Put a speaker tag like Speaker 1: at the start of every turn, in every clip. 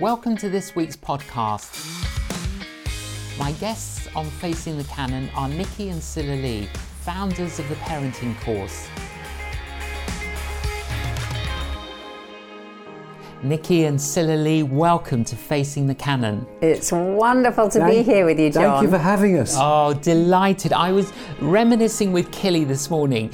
Speaker 1: Welcome to this week's podcast. My guests on Facing the Canon are Nicky and Sila Lee, founders of the parenting course. Nicky and Sila Lee, welcome to Facing the Canon.
Speaker 2: It's wonderful to be here with you, John.
Speaker 3: Thank you for having us.
Speaker 1: Oh, delighted. I was reminiscing with Killy this morning.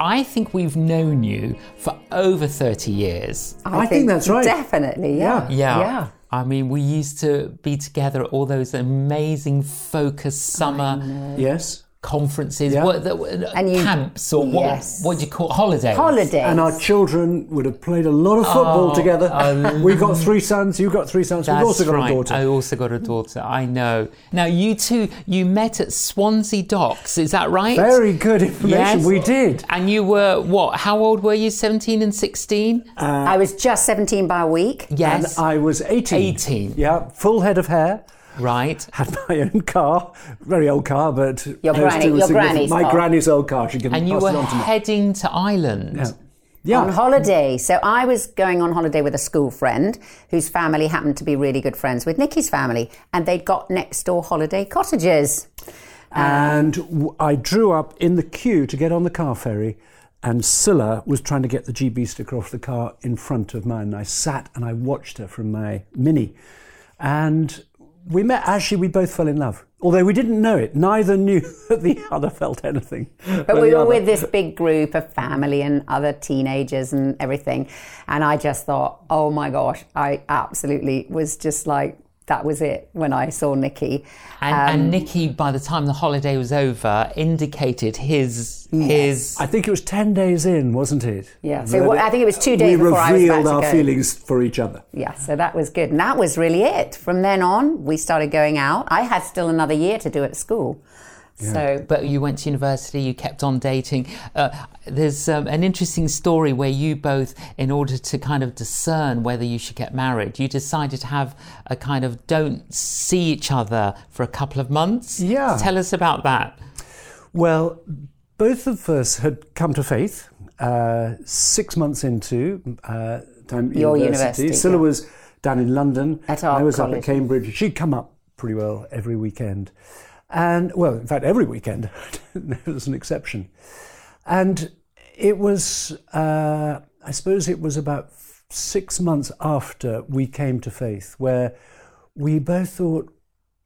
Speaker 1: I think we've known you for over 30 years.
Speaker 3: I think that's right.
Speaker 2: Definitely, yeah.
Speaker 1: Yeah.
Speaker 2: Yeah.
Speaker 1: I mean, we used to be together at all those amazing focus summer
Speaker 3: yes.
Speaker 1: Conferences,
Speaker 3: Yeah.
Speaker 1: what, the,
Speaker 2: And you-
Speaker 1: camps, or what,
Speaker 2: Yes.
Speaker 1: what do you call holidays?
Speaker 2: Holidays.
Speaker 3: And our children would have played a lot of football
Speaker 1: Oh,
Speaker 3: together.
Speaker 1: um,
Speaker 3: we got three sons, You've got three sons, we've also got
Speaker 1: right.
Speaker 3: a daughter.
Speaker 1: I also got a daughter. I know. Now, you two, you met at Swansea Docks. Is that right?
Speaker 3: Very good information.
Speaker 1: Yes.
Speaker 3: We did.
Speaker 1: And you were what? How old were you? Seventeen and sixteen.
Speaker 2: I was just 17 by a week.
Speaker 1: yes.
Speaker 3: And I was 18.
Speaker 1: 18.
Speaker 3: Yeah, full head of hair.
Speaker 1: Right.
Speaker 3: Had my own car, very old car, but
Speaker 2: Your
Speaker 3: those
Speaker 2: granny-
Speaker 3: two were
Speaker 2: your granny's
Speaker 3: my
Speaker 2: car.
Speaker 3: granny's old car. She could
Speaker 1: And you
Speaker 3: pass
Speaker 1: were
Speaker 3: it on to me.
Speaker 1: heading to Ireland.
Speaker 3: Yeah. Yeah.
Speaker 2: On holiday. So I was going on holiday with a school friend whose family happened to be really good friends with Nicky's family. And they'd got next door holiday cottages.
Speaker 3: and w- I drew up in the queue to get on the car ferry, and Sila was trying to get the GB sticker off the car in front of mine. And I sat and I watched her from my Mini, and we met. Actually, we both fell in love, although we didn't know it. Neither knew that the other felt anything.
Speaker 2: But we were with this big group of family and other teenagers and everything. And I just thought, oh my gosh, I absolutely was just like, that was it when I saw Nicky.
Speaker 1: And,
Speaker 3: Um,
Speaker 1: and Nicky, by the time the holiday was over, indicated his his.
Speaker 3: I think it was ten days in, wasn't it?
Speaker 2: Yeah, so
Speaker 3: that
Speaker 2: what- I think it was two days
Speaker 3: we
Speaker 2: before I was
Speaker 3: revealed
Speaker 2: about to
Speaker 3: our
Speaker 2: go.
Speaker 3: feelings for each other.
Speaker 2: Yeah, so that was good. And that was really it. From then on, we started going out. I had still another year to do at school. So,
Speaker 1: But you went to university, you kept on dating. Uh, there's um, an interesting story where you both, in order to kind of discern whether you should get married, you decided to have a kind of don't see each other for a couple of months.
Speaker 3: Yeah.
Speaker 1: Tell us about that.
Speaker 3: Well, both of us had come to faith uh, six months into uh, time
Speaker 2: Your
Speaker 3: university.
Speaker 2: university,
Speaker 3: Sila
Speaker 2: yeah.
Speaker 3: was down in London.
Speaker 2: At our
Speaker 3: I was up at Cambridge. She'd come up pretty well every weekend. And, well, in fact, every weekend. there was an exception. And it was, uh, I suppose it was about six months after we came to faith where we both thought,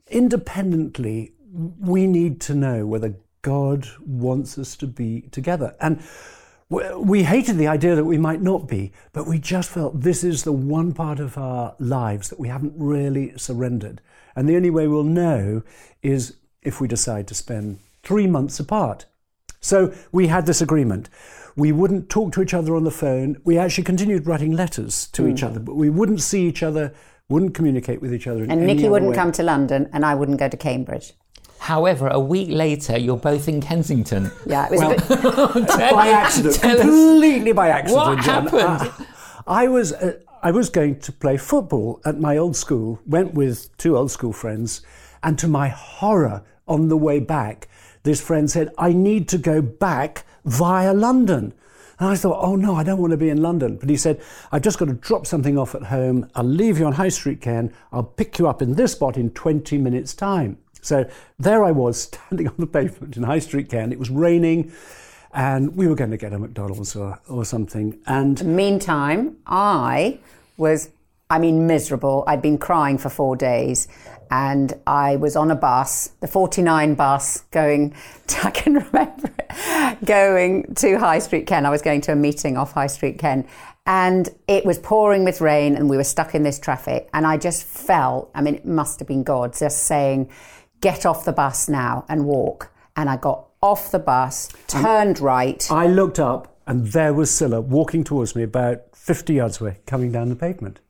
Speaker 3: independently, we need to know whether God wants us to be together. And we hated the idea that we might not be, but we just felt this is the one part of our lives that we haven't really surrendered. And the only way we'll know is if we decide to spend three months apart. So we had this agreement. We wouldn't talk to each other on the phone. We actually continued writing letters to each other, but we wouldn't see each other, wouldn't communicate with each other. In
Speaker 2: and
Speaker 3: any
Speaker 2: Nicky
Speaker 3: other
Speaker 2: wouldn't
Speaker 3: way.
Speaker 2: come to London and I wouldn't go to Cambridge.
Speaker 1: However, a week later, you're both in Kensington.
Speaker 2: Yeah, it was a bit,
Speaker 3: by accident, completely by accident.
Speaker 1: What
Speaker 3: John.
Speaker 1: happened?
Speaker 3: Uh, I was uh, I was going to play football at my old school. Went with two old school friends, and to my horror, on the way back, this friend said, "I need to go back via London." And I thought, oh no, I don't want to be in London. But he said, I've just got to drop something off at home. I'll leave you on High Street, Ken. I'll pick you up in this spot in 20 minutes' time. So there I was, standing on the pavement in High Street, Ken. It was raining, and we were going to get a McDonald's or, or something. And
Speaker 2: meantime, I was, I mean, miserable. I'd been crying for four days and I was on a bus, the 49 bus, going, I can remember it, going to High Street Ken. I was going to a meeting off High Street Ken. And it was pouring with rain, and we were stuck in this traffic. And I just felt, I mean, it must have been God just saying, Get off the bus now and walk. And I got off the bus, turned right.
Speaker 3: I looked up, and there was Sila walking towards me about 50 yards away, coming down the pavement.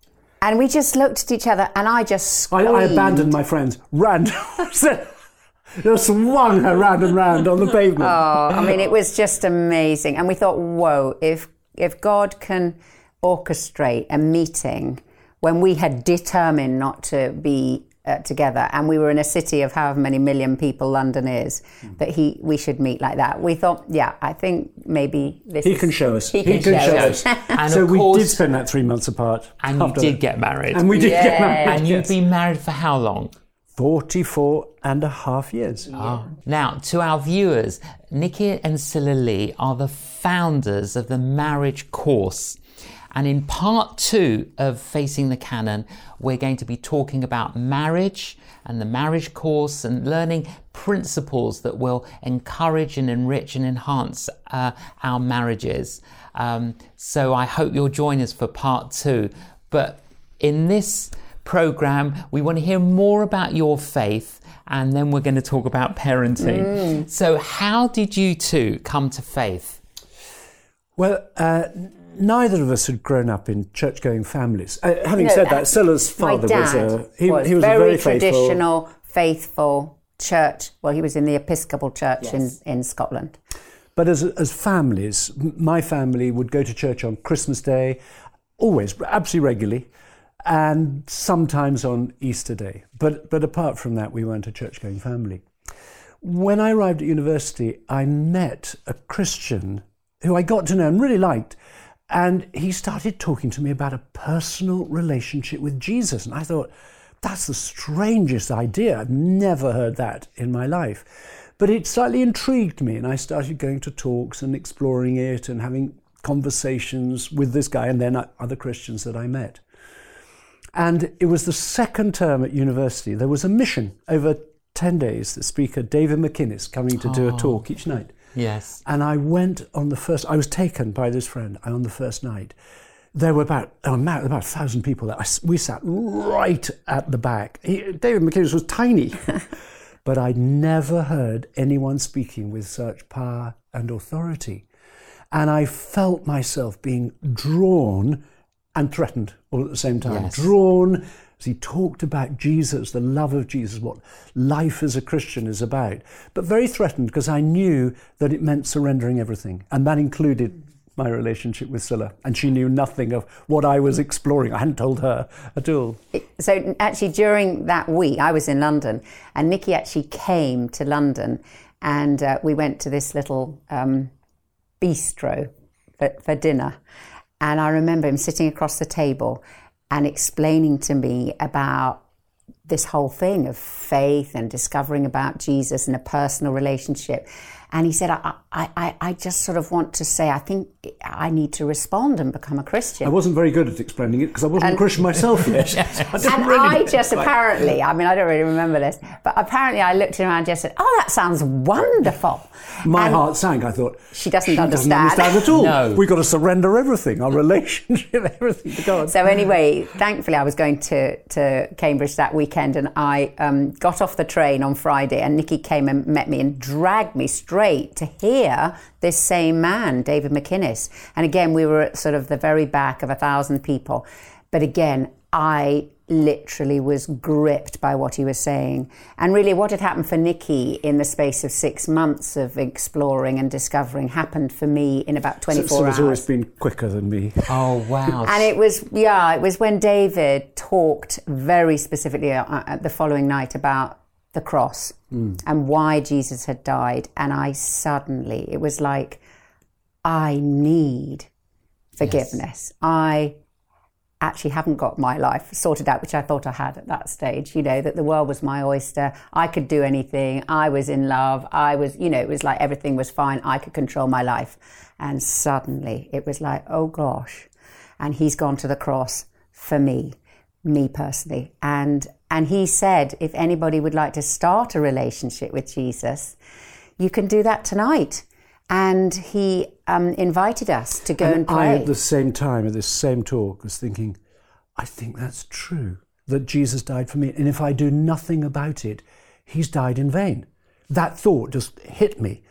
Speaker 2: And we just looked at each other, and I just
Speaker 3: I. I abandoned my friends, ran, just swung her round and round on the pavement.
Speaker 2: Oh, I mean, it was just amazing. And we thought, whoa, if if God can orchestrate a meeting when we had determined not to be uh, together, and we were in a city of however many million people London is. That he we should meet like that. We thought, yeah, I think maybe this.
Speaker 3: He
Speaker 2: is-
Speaker 3: can show us.
Speaker 2: He can, show, us.
Speaker 1: And
Speaker 3: so
Speaker 1: of
Speaker 3: we did spend that three months apart.
Speaker 1: and you
Speaker 3: after
Speaker 1: did
Speaker 3: that.
Speaker 1: get married.
Speaker 3: And we did get married.
Speaker 1: And you've been married for how long?
Speaker 3: 44 and a half years.
Speaker 1: Now, to our viewers, Nicky and Sila Lee are the founders of the marriage course. And in part two of Facing the Canon, we're going to be talking about marriage and the marriage course and learning principles that will encourage and enrich and enhance uh, our marriages. Um, so I hope you'll join us for part two. But in this program, we want to hear more about your faith and then we're going to talk about parenting. So, how did you two come to faith?
Speaker 3: Well, uh, neither of us had grown up in church going families. Uh, having
Speaker 2: No,
Speaker 3: said
Speaker 2: uh,
Speaker 3: that, Sila's
Speaker 2: My
Speaker 3: father
Speaker 2: dad
Speaker 3: was a, he,
Speaker 2: was
Speaker 3: he was
Speaker 2: very,
Speaker 3: a very
Speaker 2: traditional, faithful church. Well, he was in the Episcopal Church in, in Scotland.
Speaker 3: But as, as families, my family would go to church on Christmas Day, always, absolutely regularly, and sometimes on Easter Day. But, but apart from that, we weren't a church going family. When I arrived at university, I met a Christian who I got to know and really liked. And he started talking to me about a personal relationship with Jesus. And I thought, that's the strangest idea. I've never heard that in my life. But it slightly intrigued me, and I started going to talks and exploring it and having conversations with this guy and then other Christians that I met. And it was the second term at university. There was a mission over 10 days. The speaker, David McInnes, coming to do a oh. talk each night.
Speaker 1: Yes.
Speaker 3: And I went on the first, I was taken by this friend on the first night. There were about, oh, about a thousand people there. I we sat right at the back. He, David McInnes was tiny, but I'd never heard anyone speaking with such power and authority. And I felt myself being drawn and threatened all at the same time.
Speaker 1: Yes.
Speaker 3: Drawn he talked about Jesus, the love of Jesus, what life as a Christian is about, but very threatened because I knew that it meant surrendering everything. And that included my relationship with Sila. And she knew nothing of what I was exploring. I hadn't told her at all.
Speaker 2: So actually, during that week, I was in London, and Nicky actually came to London, and uh, we went to this little um, bistro for, for dinner. And I remember him sitting across the table and explaining to me about this whole thing of faith and discovering about Jesus and a personal relationship. And he said, I, I, I- I just sort of want to say, I think I need to respond and become a Christian.
Speaker 3: I wasn't very good at explaining it because I wasn't a Christian myself yet. I
Speaker 2: And
Speaker 3: really
Speaker 2: I just
Speaker 3: quite.
Speaker 2: apparently, I mean, I don't really remember this, but apparently I looked around and just said, Oh, that sounds wonderful.
Speaker 3: My
Speaker 2: And
Speaker 3: heart sank. I thought
Speaker 2: She doesn't
Speaker 3: she
Speaker 2: understand."
Speaker 3: Doesn't understand at all.
Speaker 1: No.
Speaker 3: We've got to surrender everything, our relationship, everything to God.
Speaker 2: So anyway, thankfully I was going to, to Cambridge that weekend and I um, got off the train on Friday and Nicky came and met me and dragged me straight to hear this same man, David McInnes. And again, we were at sort of the very back of a thousand people. But again, I literally was gripped by what he was saying. And really, what had happened for Nicky in the space of six months of exploring and discovering happened for me in about 24
Speaker 3: Sila's
Speaker 2: hours.
Speaker 3: So always been quicker than me.
Speaker 1: Oh, wow.
Speaker 2: And it was, yeah, it was when David talked very specifically uh, uh, the following night about the cross mm. and why Jesus had died. And I suddenly, it was like, I need forgiveness. I actually haven't got my life sorted out, which I thought I had at that stage. You know, that the world was my oyster. I could do anything. I was in love. I was, you know, it was like everything was fine. I could control my life. And suddenly it was like, oh gosh. And he's gone to the cross for me, me personally. And and he said, if anybody would like to start a relationship with Jesus, you can do that tonight. And he um, invited us to go and,
Speaker 3: pray. I, at the same time, at this same talk, was thinking, I think that's true, that Jesus died for me. And if I do nothing about it, he's died in vain. That thought just hit me.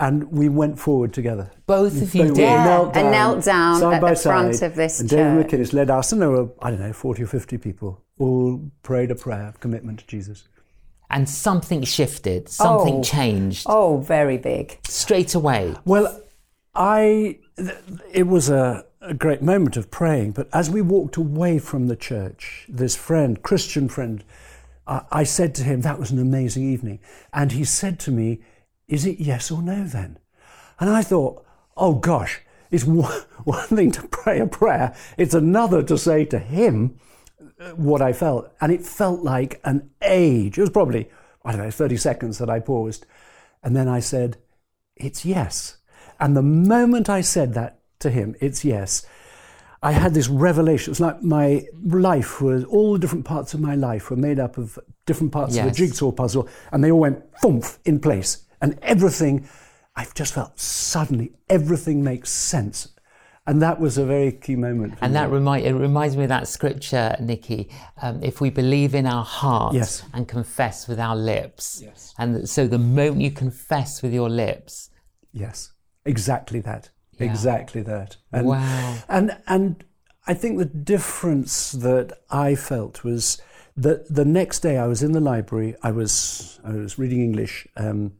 Speaker 3: And we went forward together.
Speaker 1: Both of you did.
Speaker 2: Yeah, and knelt down
Speaker 3: side
Speaker 2: at
Speaker 3: by
Speaker 2: the front
Speaker 3: side,
Speaker 2: of this
Speaker 3: And David
Speaker 2: church.
Speaker 3: McInnes led us, and there were, I don't know, 40 or 50 people, all prayed a prayer of commitment to Jesus.
Speaker 1: And something shifted, something
Speaker 2: Oh.
Speaker 1: changed
Speaker 2: Oh, very big.
Speaker 1: straight away.
Speaker 3: Well, I, it was a, a great moment of praying, but as we walked away from the church, this friend, Christian friend, I, I said to him, That was an amazing evening. And he said to me, Is it yes or no then? And I thought, Oh gosh, it's one, one thing to pray a prayer, it's another to say to him what I felt. And it felt like an age. It was probably, I don't know, 30 seconds that I paused. And then I said, It's yes. And the moment I said that to him, it's yes, I had this revelation. It's like my life was, all the different parts of my life were made up of different parts of a jigsaw puzzle, and they all went thump in place. And everything, I just felt suddenly everything makes sense. And that was a very key moment. For
Speaker 1: And
Speaker 3: me.
Speaker 1: that remind, it reminds me of that scripture, Nicky. Um, if we believe in our heart
Speaker 3: Yes.
Speaker 1: and confess with our lips.
Speaker 3: Yes.
Speaker 1: And so the moment you confess with your lips,
Speaker 3: Yes, exactly that.
Speaker 1: Yeah.
Speaker 3: Exactly that. And,
Speaker 1: Wow.
Speaker 3: And and I think the difference that I felt was that the next day I was in the library. I was I was reading English, um,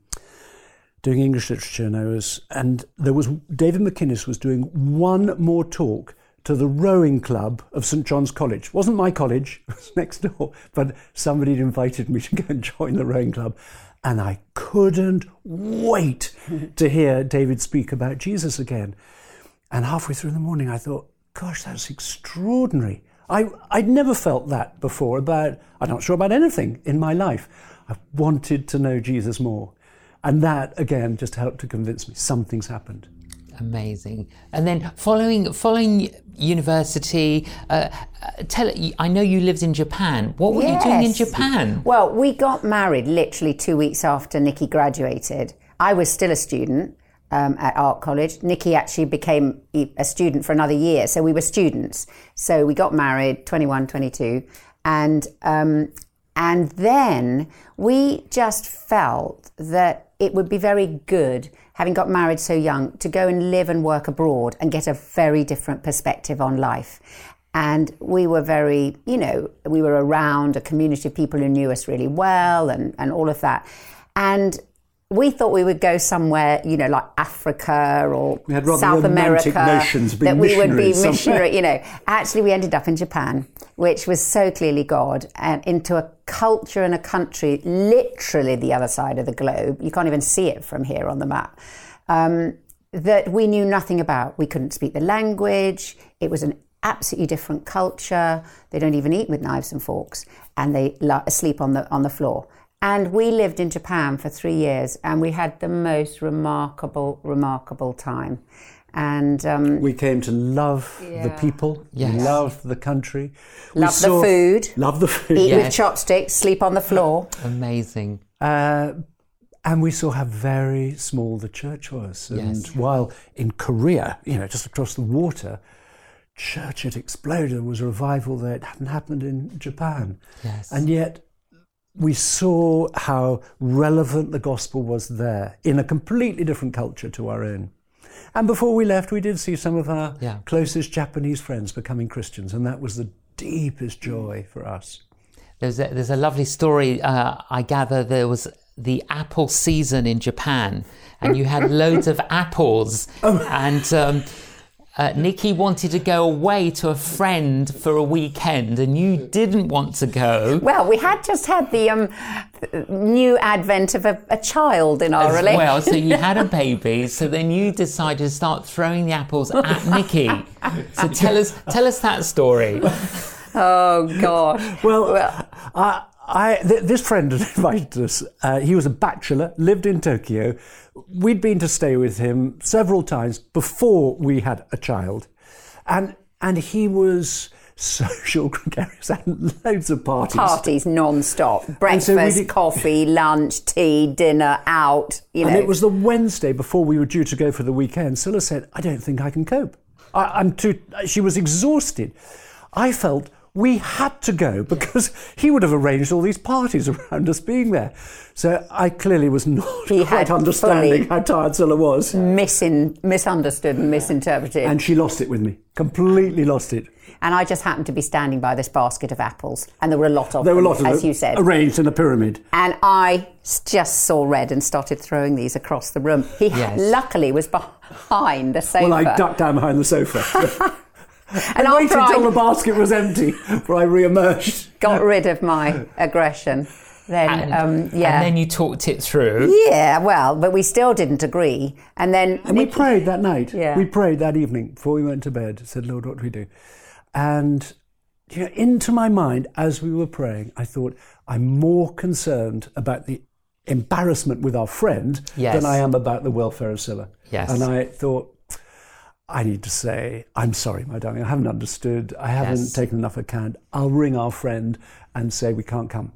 Speaker 3: doing English literature, and I was and there was David McInnes was doing one more talk to the rowing club of St John's College. wasn't my college, it was next door, but somebody had invited me to go and join the rowing club. And I couldn't wait to hear David speak about Jesus again. And halfway through the morning, I thought, gosh, that's extraordinary. I, I'd never felt that before about, I'm not sure about anything in my life. I wanted to know Jesus more. And that, again, just helped to convince me something's happened.
Speaker 1: amazing. And then following following university, uh, uh, tell I know you lived in Japan. What were you doing in Japan?
Speaker 2: Well, we got married literally two weeks after Nicky graduated. I was still a student um, at art college. Nicky actually became a student for another year. So we were students. So we got married, 21, 22. And, um, and then we just felt that it would be very good, having got married so young, to go and live and work abroad and get a very different perspective on life. And we were very, you know, we were around a community of people who knew us really well and, and all of that. And we thought we would go somewhere, you know, like Africa or
Speaker 3: We had rather
Speaker 2: South America.
Speaker 3: notions being
Speaker 2: that we would be
Speaker 3: somewhere.
Speaker 2: missionary, you know. Actually, we ended up in Japan, which was so clearly God, and into a culture and a country literally the other side of the globe. You can't even see it from here on the map. Um, that we knew nothing about. We couldn't speak the language. It was an absolutely different culture. They don't even eat with knives and forks, and they sleep on the on the floor. And we lived in Japan for three years, and we had the most remarkable, remarkable time. And um,
Speaker 3: We came to love the people,
Speaker 1: Yes.
Speaker 3: love the country, We
Speaker 2: Love the food.
Speaker 3: love the food.
Speaker 2: eat
Speaker 1: Yeah.
Speaker 2: with chopsticks, sleep on the floor.
Speaker 1: Amazing.
Speaker 3: Uh, and we saw how very small the church was. And
Speaker 1: Yes.
Speaker 3: while in Korea, you know, just across the water, church had exploded. There was a revival that hadn't happened in Japan.
Speaker 1: Yes.
Speaker 3: And yet we saw how relevant the gospel was there in a completely different culture to our own. And before we left, we did see some of our
Speaker 1: Yeah.
Speaker 3: closest Japanese friends becoming Christians, and that was the deepest joy for us.
Speaker 1: There's a, there's a lovely story. Uh, I gather there was the apple season in Japan, and you had loads of apples. And um, uh, Nicky wanted to go away to a friend for a weekend, and you didn't want to go.
Speaker 2: Well, we had just had the um, new advent of a, a child in our
Speaker 1: As
Speaker 2: relationship.
Speaker 1: well, so you had a baby. So then you decided to start throwing the apples at Nicky. So tell us, tell us that story.
Speaker 2: Oh God!
Speaker 3: Well, I, I, th- this friend had invited us. Uh, he was a bachelor, lived in Tokyo. We'd been to stay with him several times before we had a child, and and he was social gregarious, had loads of parties.
Speaker 2: Parties non-stop,
Speaker 3: so
Speaker 2: breakfast,
Speaker 3: did-
Speaker 2: coffee, lunch, tea, dinner, out. You know,
Speaker 3: And it was the Wednesday before we were due to go for the weekend. Sila said, I don't think I can cope. I, I'm too, she was exhausted. I felt we had to go because he would have arranged all these parties around us being there. So I clearly was not
Speaker 2: He
Speaker 3: quite
Speaker 2: had
Speaker 3: understanding how tired Sila was.
Speaker 2: misin- misunderstood and misinterpreted.
Speaker 3: And she lost it with me, completely lost it.
Speaker 2: And I just happened to be standing by this basket of apples, and there were a lot of
Speaker 3: There were a lot of
Speaker 2: as
Speaker 3: them
Speaker 2: you said.
Speaker 3: arranged in a pyramid.
Speaker 2: And I just saw red and started throwing these across the room. He
Speaker 1: Yes.
Speaker 2: luckily was behind the sofa.
Speaker 3: Well, I ducked down behind the sofa.
Speaker 2: And
Speaker 3: I waited
Speaker 2: after
Speaker 3: until the basket was empty before I re-emerged.
Speaker 2: got rid of my aggression, then
Speaker 1: And,
Speaker 2: um, yeah,
Speaker 1: and then you talked it through.
Speaker 2: yeah, well, but we still didn't agree. And then
Speaker 3: And we prayed that night.
Speaker 2: Yeah.
Speaker 3: We prayed that evening before we went to bed. Said, Lord, what do we do? And you know, into my mind, as we were praying, I thought, I'm more concerned about the embarrassment with our friend
Speaker 1: Yes.
Speaker 3: than I am about the welfare of Sila.
Speaker 1: Yes.
Speaker 3: And I thought, I need to say, I'm sorry, my darling, I haven't understood. I haven't
Speaker 1: Yes.
Speaker 3: taken enough account. I'll ring our friend and say we can't come.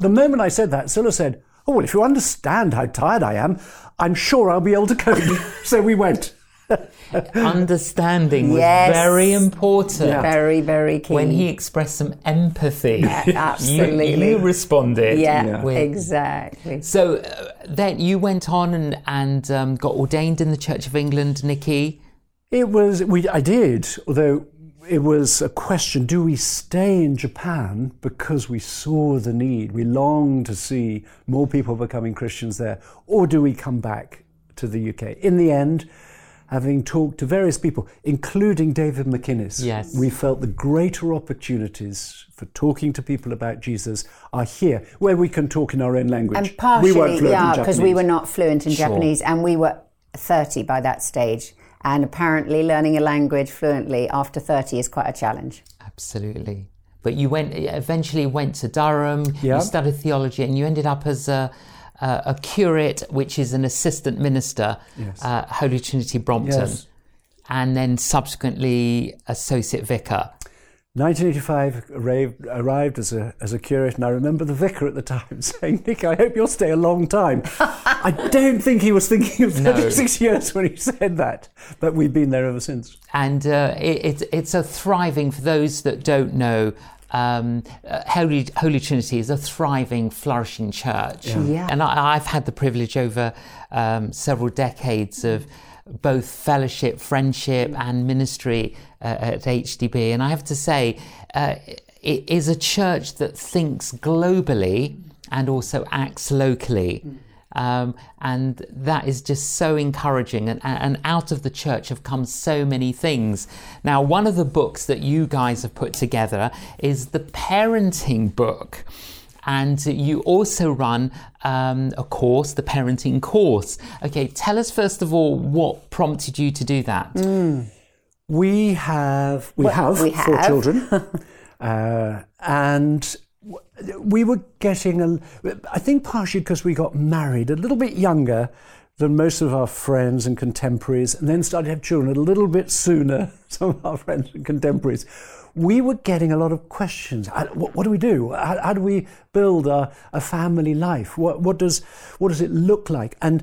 Speaker 3: The moment I said that, Sila said, Oh, well, if you understand how tired I am, I'm sure I'll be able to cope. so we went.
Speaker 1: Understanding was very important.
Speaker 3: Yeah.
Speaker 2: very, very keen.
Speaker 1: When he expressed some empathy, you-
Speaker 2: absolutely.
Speaker 1: you, responded.
Speaker 2: yeah,
Speaker 3: Yeah.
Speaker 1: with-
Speaker 2: exactly.
Speaker 1: So uh, then you went on and, and um, got ordained in the Church of England, Nicky.
Speaker 3: It was, we, I did, although it was a question do we stay in Japan because we saw the need, we longed to see more people becoming Christians there, or do we come back to the UK? In the end, having talked to various people, including David McInnes,
Speaker 1: Yes.
Speaker 3: we felt the greater opportunities for talking to people about Jesus are here, where we can talk in our own language.
Speaker 2: And partially,
Speaker 3: fluent in
Speaker 2: yeah, because we were not fluent in
Speaker 1: Sure.
Speaker 2: Japanese and we were 30 by that stage. And apparently, learning a language fluently after 30 is quite a challenge.
Speaker 1: Absolutely. But you went eventually went to Durham.
Speaker 3: Yeah.
Speaker 1: You studied theology, and you ended up as a a, a curate, which is an assistant minister,
Speaker 3: Yes.
Speaker 1: uh, Holy Trinity Brompton,
Speaker 3: Yes.
Speaker 1: and then subsequently associate vicar.
Speaker 3: 1985 arrived, arrived as a as a curate, and I remember the vicar at the time saying, "Nick, I hope you'll stay a long time." I don't think he was thinking of
Speaker 1: No.
Speaker 3: 36 years when he said that, but we've been there ever since.
Speaker 1: and uh, it, it's it's a thriving. For those that don't know, um, uh, Holy Holy Trinity is a thriving, flourishing church.
Speaker 2: Yeah.
Speaker 1: And I, I've had the privilege over um, several decades of both fellowship, friendship, and ministry uh, at HTB. And I have to say, uh, it is a church that thinks globally and also acts locally. Um, and that is just so encouraging. And, and out of the church have come so many things. Now, one of the books that you guys have put together is the parenting book. And you also run um, a course, the parenting course. Okay, tell us first of all what prompted you to do that.
Speaker 3: We have we have
Speaker 2: we
Speaker 3: four
Speaker 2: have.
Speaker 3: children, uh, and w- we were getting a. I think partially because we got married a little bit younger than most of our friends and contemporaries, and then started to have children a little bit sooner. Some of our friends and contemporaries. We were getting a lot of questions. What, what do we do? How, how do we build a, a family life? What, what does what does it look like? And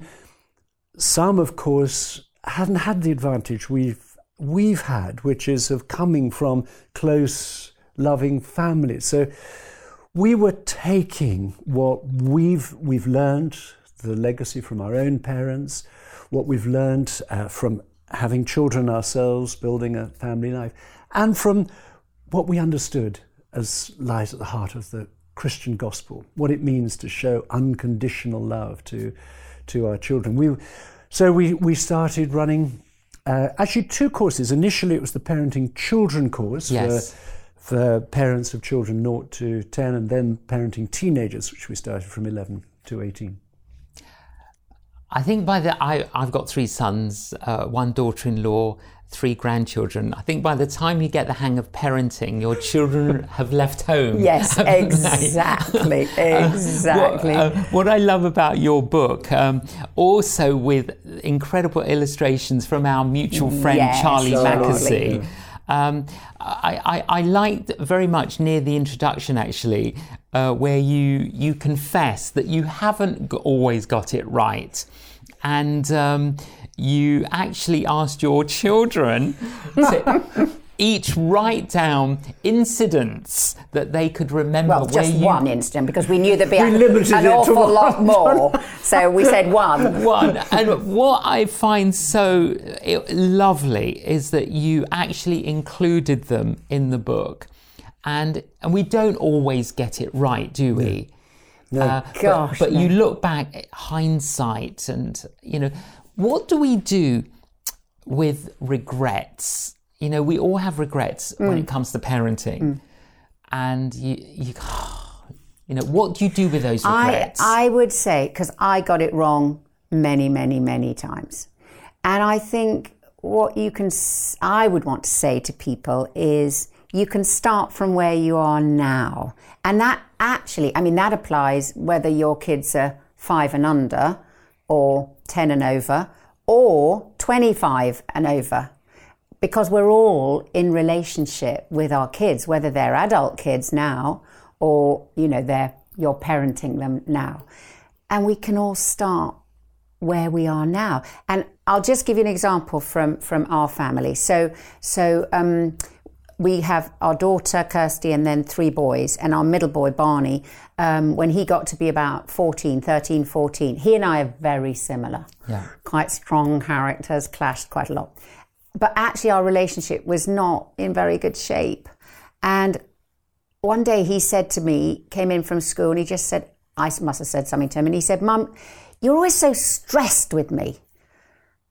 Speaker 3: some, of course, hadn't had the advantage we've we've had, which is of coming from close, loving families. So we were taking what we've we've learned, the legacy from our own parents, what we've learned uh, from having children ourselves, building a family life, and from what we understood as lies at the heart of the Christian gospel, what it means to show unconditional love to to our children. We so we we started running uh, actually two courses. Initially, it was the parenting children course
Speaker 1: Yes.
Speaker 3: for for parents of children 0 to 10, and then parenting teenagers, which we started from 11 to 18.
Speaker 1: I think by the I, I've got three sons, uh, one daughter-in-law, three grandchildren. I think by the time you get the hang of parenting, your children have left home.
Speaker 2: Yes,
Speaker 1: haven't
Speaker 2: exactly, exactly.
Speaker 1: What, uh, what I love about your book, um, also with incredible illustrations from our mutual friend
Speaker 2: Yes,
Speaker 1: Charlie
Speaker 2: Charlie.
Speaker 1: Mackesy. Um, I, I, I liked very much near the introduction actually, uh, where you you confess that you haven't always got it right, and um, you actually asked your children to each write down incidents that they could remember.
Speaker 2: well, just
Speaker 1: you,
Speaker 2: one incident because we knew there'd be
Speaker 3: limited
Speaker 2: an awful
Speaker 3: one.
Speaker 2: lot more. So we said one.
Speaker 1: one. And what I find so uh, lovely is that you actually included them in the book. And, and we don't always get it right, do we? Uh, but-
Speaker 2: Gosh,
Speaker 1: but,
Speaker 2: no.
Speaker 1: you look back at hindsight and, you know, what do we do with regrets? You know, we all have regrets when mm. it comes to parenting. Mm. And you, you, you know, what do you do with those regrets?
Speaker 2: I, I would say, because I got it wrong many, many, many times. And I think what you can, I would want to say to people is you can start from where you are now. And that actually, I mean, that applies whether your kids are five and under or 10 and over or 25 and over because we're all in relationship with our kids, whether they're adult kids now or you know they're you're parenting them now, and we can all start where we are now. And I'll just give you an example from from our family. So so. Um, we have our daughter Kirsty and then three boys and our middle boy Barney um, when he got to be about 14 13 14 he and I are very similar
Speaker 1: Yeah.
Speaker 2: quite strong characters clashed quite a lot but actually our relationship was not in very good shape and one day he said to me came in from school and he just said I must have said something to him and he said mum you're always so stressed with me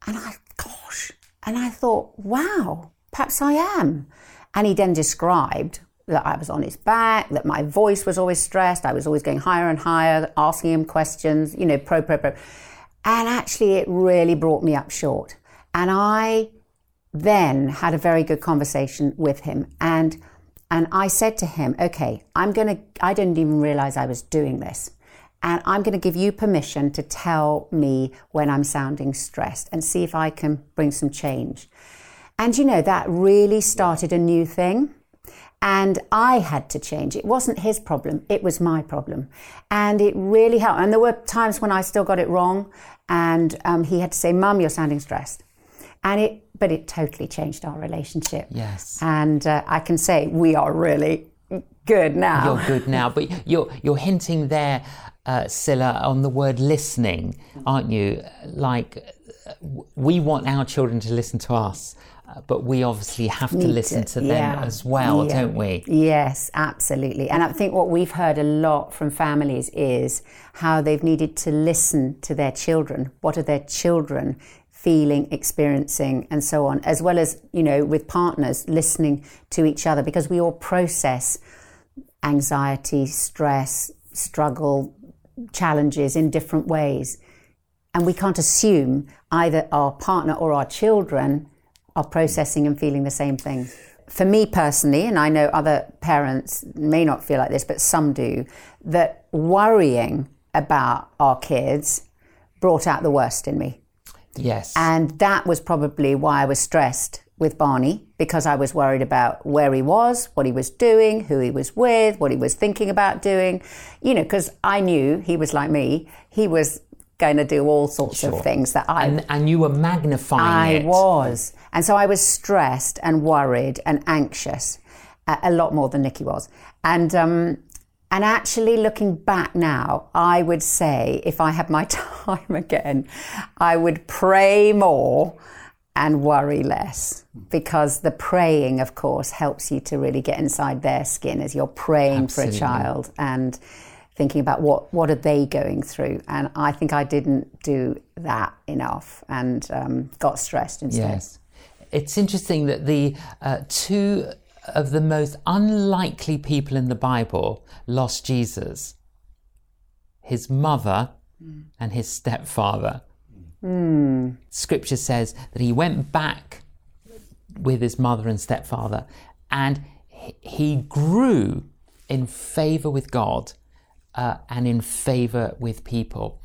Speaker 2: and I, gosh, and I thought, wow, perhaps I am. And he then described that I was on his back, that my voice was always stressed, I was always going higher and higher, asking him questions, you know, pro, pro, pro. And actually, it really brought me up short. And I then had a very good conversation with him. And and I said to him, okay, I'm going to, I didn't even realize I was doing this. And I'm going to give you permission to tell me when I'm sounding stressed and see if I can bring some change. And you know, that really started a new thing. And I had to change. It wasn't his problem, it was my problem. And it really helped. And there were times when I still got it wrong. And um, he had to say, Mum, you're sounding stressed. And it, but it totally changed our relationship.
Speaker 1: Yes.
Speaker 2: And uh, I can say we are really good now.
Speaker 1: You're good now, but you're you're hinting there, uh, Sila, on the word listening, aren't you? Like we want our children to listen to us, but we obviously have to
Speaker 2: Need
Speaker 1: listen to, them
Speaker 2: yeah.
Speaker 1: as well,
Speaker 2: Yeah.
Speaker 1: don't we?
Speaker 2: Yes, absolutely. And I think what we've heard a lot from families is how they've needed to listen to their children. What are their children feeling, experiencing, and so on, as well as, you know, with partners, listening to each other because we all process anxiety, stress, struggle, challenges in different ways. And we can't assume either our partner or our children are processing and feeling the same thing. For me personally, and I know other parents may not feel like this, but some do, that worrying about our kids brought out the worst in me.
Speaker 1: Yes.
Speaker 2: And that was probably why I was stressed with Barney because I was worried about where he was, what he was doing, who he was with, what he was thinking about doing. You know, because I knew he was like me. He was going to do all sorts
Speaker 1: Sure.
Speaker 2: of things that I
Speaker 1: and and you were magnifying
Speaker 2: I
Speaker 1: it.
Speaker 2: was. And so I was stressed and worried and anxious a, a lot more than Nicky was. And um, and actually looking back now, I would say if I had my time again, I would pray more and worry less because the praying of course helps you to really get inside their skin as you're praying
Speaker 1: Absolutely.
Speaker 2: for a child and thinking about what what are they going through and i think i didn't do that enough and um, got stressed instead
Speaker 1: Yes. It's interesting that the uh, two of the most unlikely people in the Bible lost Jesus his mother and his stepfather. Scripture says that he went back with his mother and stepfather and he- he grew in favor with God uh, and in favor with people.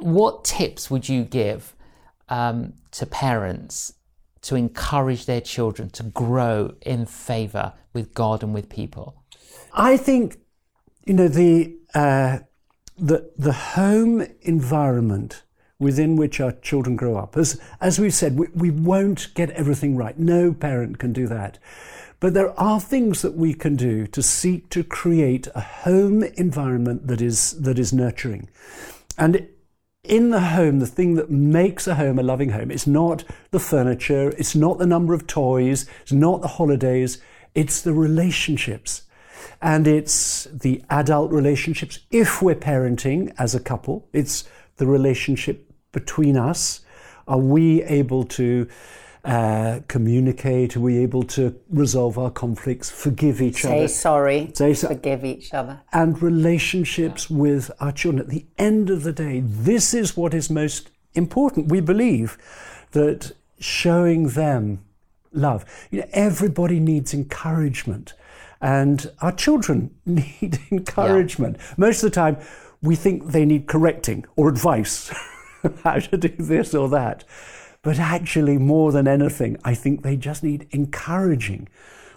Speaker 1: What tips would you give um, to parents to encourage their children to grow in favor with God and with people?
Speaker 3: I think, you know, the uh, the the home environment within which our children grow up, as as we've said, we, we won't get everything right. No parent can do that. But there are things that we can do to seek to create a home environment that is that is nurturing. And in the home, the thing that makes a home a loving home, it's not the furniture, it's not the number of toys, it's not the holidays, it's the relationships. And it's the adult relationships. If we're parenting as a couple, it's the relationship between us. Are we able to uh, communicate? Are we able to resolve our conflicts, forgive each
Speaker 2: Say
Speaker 3: other?
Speaker 2: sorry,
Speaker 3: Say so-
Speaker 2: forgive each other.
Speaker 3: and relationships with our children. At the end of the day, this is what is most important. We believe that showing them love. You know, everybody needs encouragement, and our children need encouragement. Most of the time, we think they need correcting or advice how to do this or that. But actually, more than anything, I think they just need encouraging.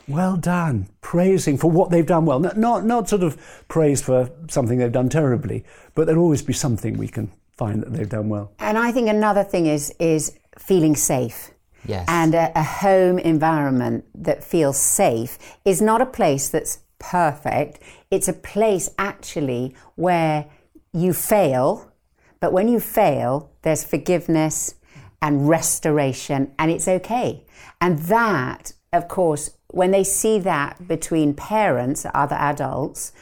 Speaker 3: Well done, praising for what they've done well. Not, not, not sort of praise for something they've done terribly, but there'll always be something we can find that they've done well.
Speaker 2: And I think another thing is is feeling safe.
Speaker 1: Yes.
Speaker 2: And a, a home environment that feels safe is not a place that's perfect. It's a place actually where you fail, but when you fail, there's forgiveness and restoration, and it's okay. And that, of course, when they see that between parents, other adults,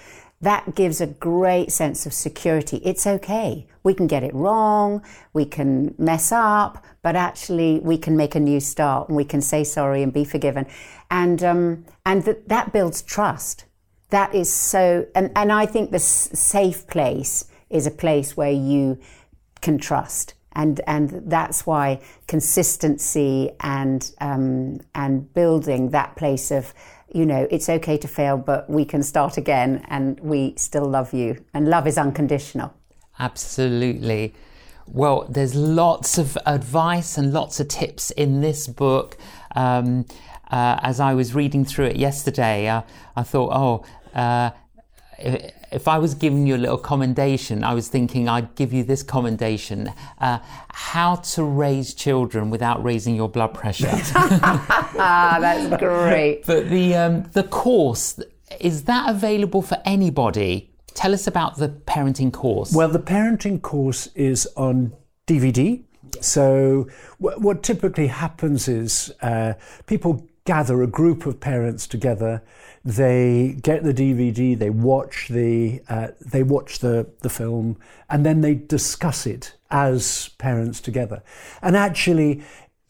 Speaker 2: that gives a great sense of security. It's okay. We can get it wrong, we can mess up, but actually we can make a new start and we can say sorry and be forgiven. And, um, and th- that builds trust. That is so, and, and I think the s- safe place is a place where you can trust. And, and that's why consistency and, um, and building that place of, you know, it's okay to fail, but we can start again and we still love you. And love is unconditional.
Speaker 1: Absolutely. Well, there's lots of advice and lots of tips in this book. Um, uh, as I was reading through it yesterday, uh, I thought, oh, uh, if, if I was giving you a little commendation, I was thinking I'd give you this commendation uh, how to raise children without raising your blood pressure.
Speaker 2: Ah, that's great.
Speaker 1: but the, um, the course, is that available for anybody? Tell us about the parenting course.
Speaker 3: Well, the parenting course is on DVD. So, wh- what typically happens is uh, people gather a group of parents together. They get the DVD, they watch the uh, they watch the the film, and then they discuss it as parents together. And actually,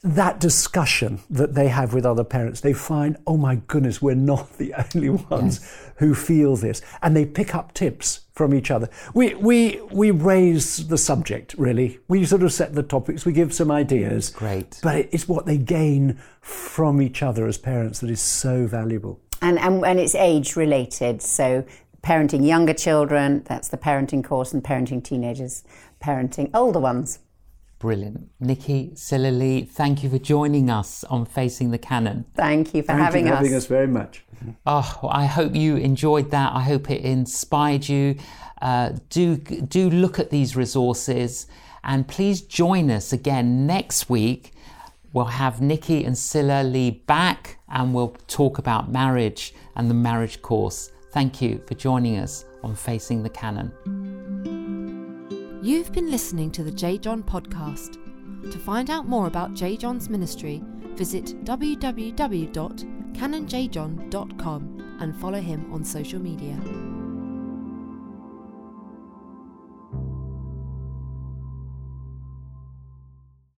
Speaker 3: that discussion that they have with other parents, they find, oh my goodness, we're not the only ones who feel this, and they pick up tips from each other. We we we raise the subject really. We sort of set the topics. We give some ideas.
Speaker 1: Great.
Speaker 3: But it's what they gain from each other as parents that is so valuable.
Speaker 2: And, and, and it's age related. So, parenting younger children, that's the parenting course, and parenting teenagers, parenting older ones.
Speaker 1: Brilliant. Nicky, Sila, thank you for joining us on Facing the Canon.
Speaker 2: Thank you for
Speaker 3: Thank
Speaker 2: having
Speaker 3: you for
Speaker 2: us.
Speaker 3: having us very much.
Speaker 1: Oh, I hope you enjoyed that. I hope it inspired you. Uh, do do look at these resources, and please join us again next week. We'll have Nicky and Sila Lee back, and we'll talk about marriage and the marriage course. Thank you for joining us on Facing the Canon.
Speaker 4: You've been listening to the J. John podcast. To find out more about J. John's ministry, visit www.canonjjohn.com and follow him on social media.